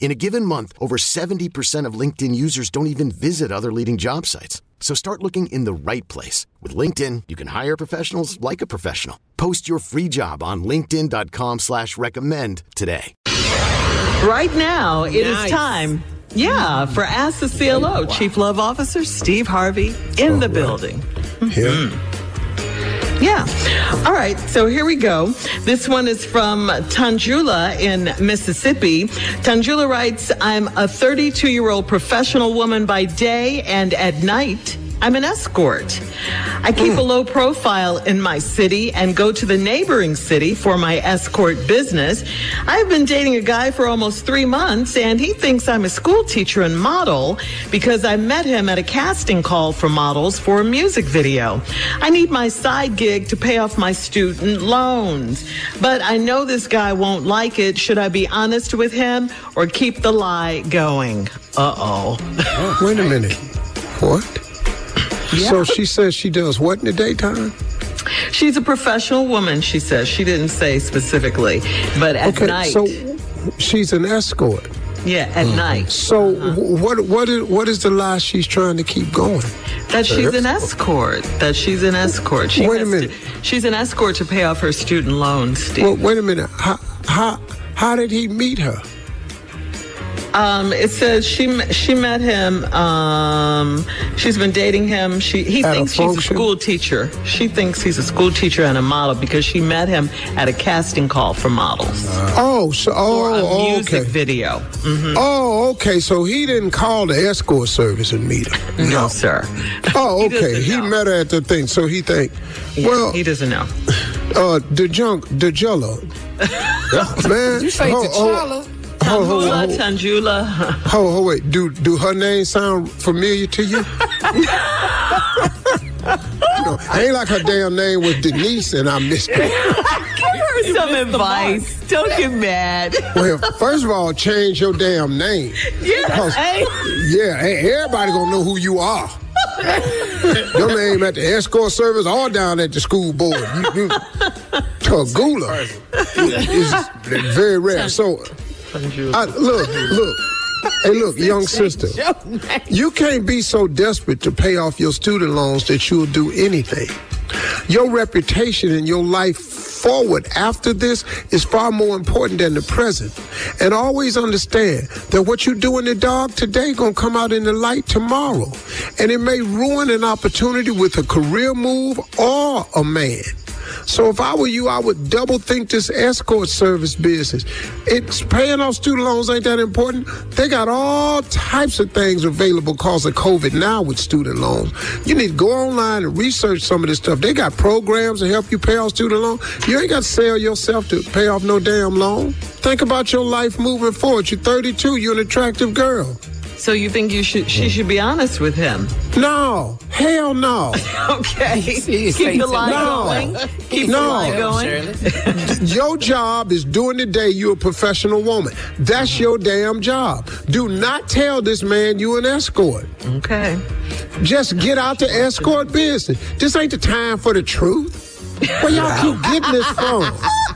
In a given month, over 70% of LinkedIn users don't even visit other leading job sites. So start looking in the right place. With LinkedIn, you can hire professionals like a professional. Post your free job on linkedin.com slash recommend today. Right now, it is time, yeah, for Ask the CLO. Oh, Chief Love Officer Steve Harvey in oh, the building. Here. Yeah. All right. So here we go. This one is from Tanjula in Mississippi. Tanjula writes, I'm a 32 year old professional woman by day and at night. I'm an escort. I keep a low profile in my city and go to the neighboring city for my escort business. I've been dating a guy for almost three months and he thinks I'm a school teacher and model because I met him at a casting call for models for a music video. I need my side gig to pay off my student loans, but I know this guy won't like it. Should I be honest with him or keep the lie going? Uh oh. Wait a minute. What? So she says she does what in the daytime? She's a professional woman, she says. She didn't say specifically, but at Okay, night. so she's an escort. yeah, at mm-hmm. night. So wh- what what is what is the lie she's trying to keep going? That she's an escort. That she's an escort. She Wait a minute. To, she's an escort to pay off her student loans, Steve. Well, wait a minute. How how how did he meet her? Um, it says she she met him. Um, she's been dating him. She he At a thinks she's a school teacher. She thinks he's a school teacher and a model because she met him at a casting call for models Oh, so for oh, a oh, music okay. video. Mm, Oh, okay. So he didn't call the escort service and meet her. No, sir. Oh, okay. doesn't He met her at the thing, so he think, well, he doesn't know. uh, the junk, the jello, man. You say ho- ho- T'Challa. ho- ho- Tanjula, ho- Tanjula. Ho, ho, wait. Do do her name sound familiar to you? you know, ain't like her damn name was Denise, and I missed it. Give her some advice. Don't get mad. Well, first of all, change your damn name. Eh? Yeah. Cause- Hey. Yeah, hey, everybody gonna know who you are. your name at the escort service or down at the school board. You, you, Tagula is very rare. So, I, look, look. Hey, look, young sister. You can't be so desperate to pay off your student loans that you'll do anything. Your reputation and your life forward after this is far more important than the present. And always understand that what you do in the dark today gonna come out in the light tomorrow. And it may ruin an opportunity with a career move or a man. So if I were you, I would double think this escort service business. It's paying off student loans ain't that important. They got all types of things available because of COVID now with student loans. You need to go online and research some of this stuff. They got programs to help you pay off student loans. You ain't got to sell yourself to pay off no damn loan. Think about your life moving forward. You're 32. You're an attractive girl. So you think you should? She should be honest with him. No, hell no. Okay. Keep the lie no. going. Keep the No. lie going. Your job is during the day you're a professional woman. That's your damn job. Do not tell this man you an escort. Okay. Just get out the escort business. This ain't the time for the truth. Where y'all keep getting this from?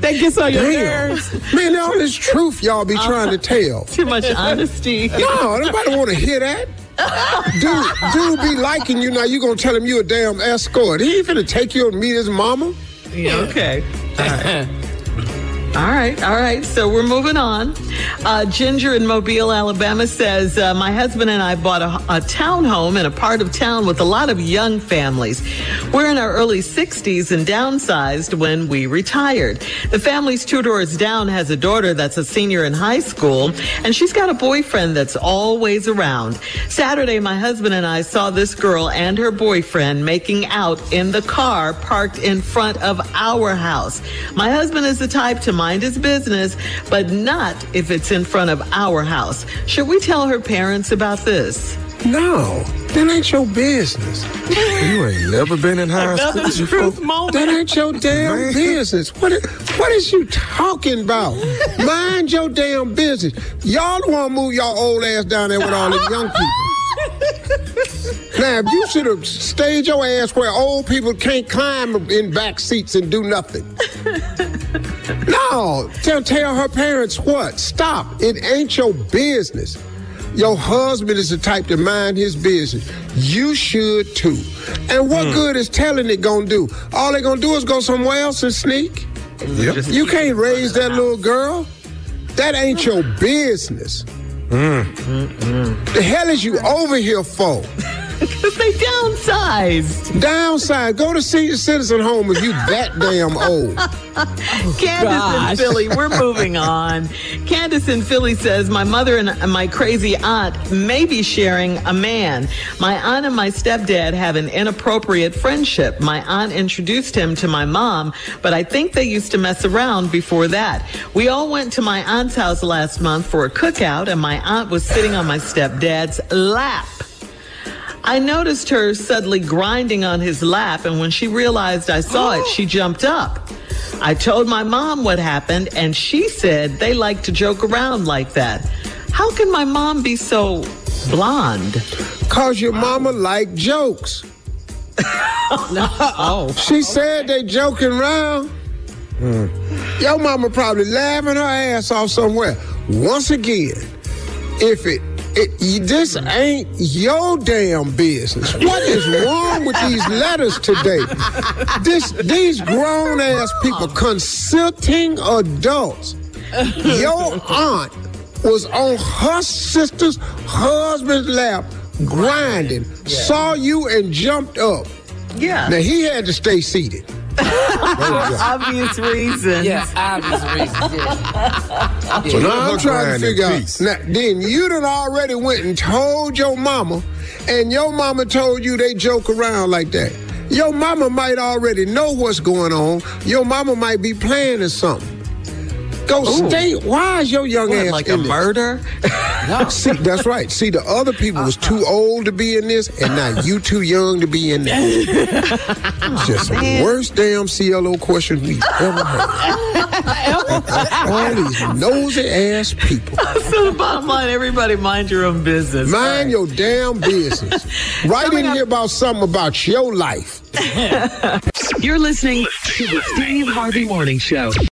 That gets on your Damn. nerves. Man, all this truth y'all be trying to tell. Too much honesty. No, nobody want to hear that. Dude, dude be liking you now. You gonna tell him you a damn escort? He ain't finna take you to meet his mama. Yeah, okay. All right, all right. So we're moving on. Uh, Ginger in Mobile, Alabama says, uh, My husband and I bought a, a townhome in a part of town with a lot of young families. We're in our early 60s and downsized when we retired. The family's two doors down has a daughter that's a senior in high school, and she's got a boyfriend that's always around. Saturday, my husband and I saw this girl and her boyfriend making out in the car parked in front of our house. My husband is the type to mind his business, but not if it's in front of our house. Should we tell her parents about this? No, that ain't your business. You ain't never been in high school Another before. truth moment. That ain't your damn Man. business. What is, what is you talking about? Mind your damn business. Y'all the one move y'all old ass down there with all these young people. Now, if you should have stayed your ass where old people can't climb in back seats and do nothing. No, tell, tell her parents what? Stop. It ain't your business. Your husband is the type to mind his business. You should too. And what hmm. good is telling it gonna do? All they gonna do is go somewhere else and sneak. Yep. You can't raise that little girl. That ain't your business. Hmm. The hell is you over here for? Because they downsized. Downside, go to senior citizen home if you that damn old. Candace in Philly, we're moving on. Candace in Philly says, My mother and my crazy aunt may be sharing a man. My aunt and my stepdad have an inappropriate friendship. My aunt introduced him to my mom, but I think they used to mess around before that. We all went to my aunt's house last month for a cookout, and my aunt was sitting on my stepdad's lap. I noticed her suddenly grinding on his lap, and when she realized I saw it, she oh. jumped up. I told my mom what happened, and she said they like to joke around like that. How can my mom be so blonde? Cause your mama like jokes. no. Oh. She said they joking around. Your mama probably laughing her ass off somewhere. Once again, if it, it this ain't your damn business. What is wrong with these letters today? This these grown ass people consulting adults. Your aunt was on her sister's husband's lap grinding, saw you and jumped up. Yeah. Now he had to stay seated. Obvious reasons. Yeah, obvious reasons. Yeah. So let now I'm trying to figure out. peace. Now, then you done already went and told your mama, and your mama told you they joke around like that. Your mama might already know what's going on. Your mama might be planning something. Go stay. Why is your young What, ass like in a this? murder? See, that's right. See, the other people was too uh-uh. old to be in this, and now you too young to be in this. Just the worst damn CLO question we ever had. All these nosy ass people. so the bottom line, everybody mind your own business. Mind your damn business. Write in here about something about your life. You're listening to the Steve Harvey Morning Show.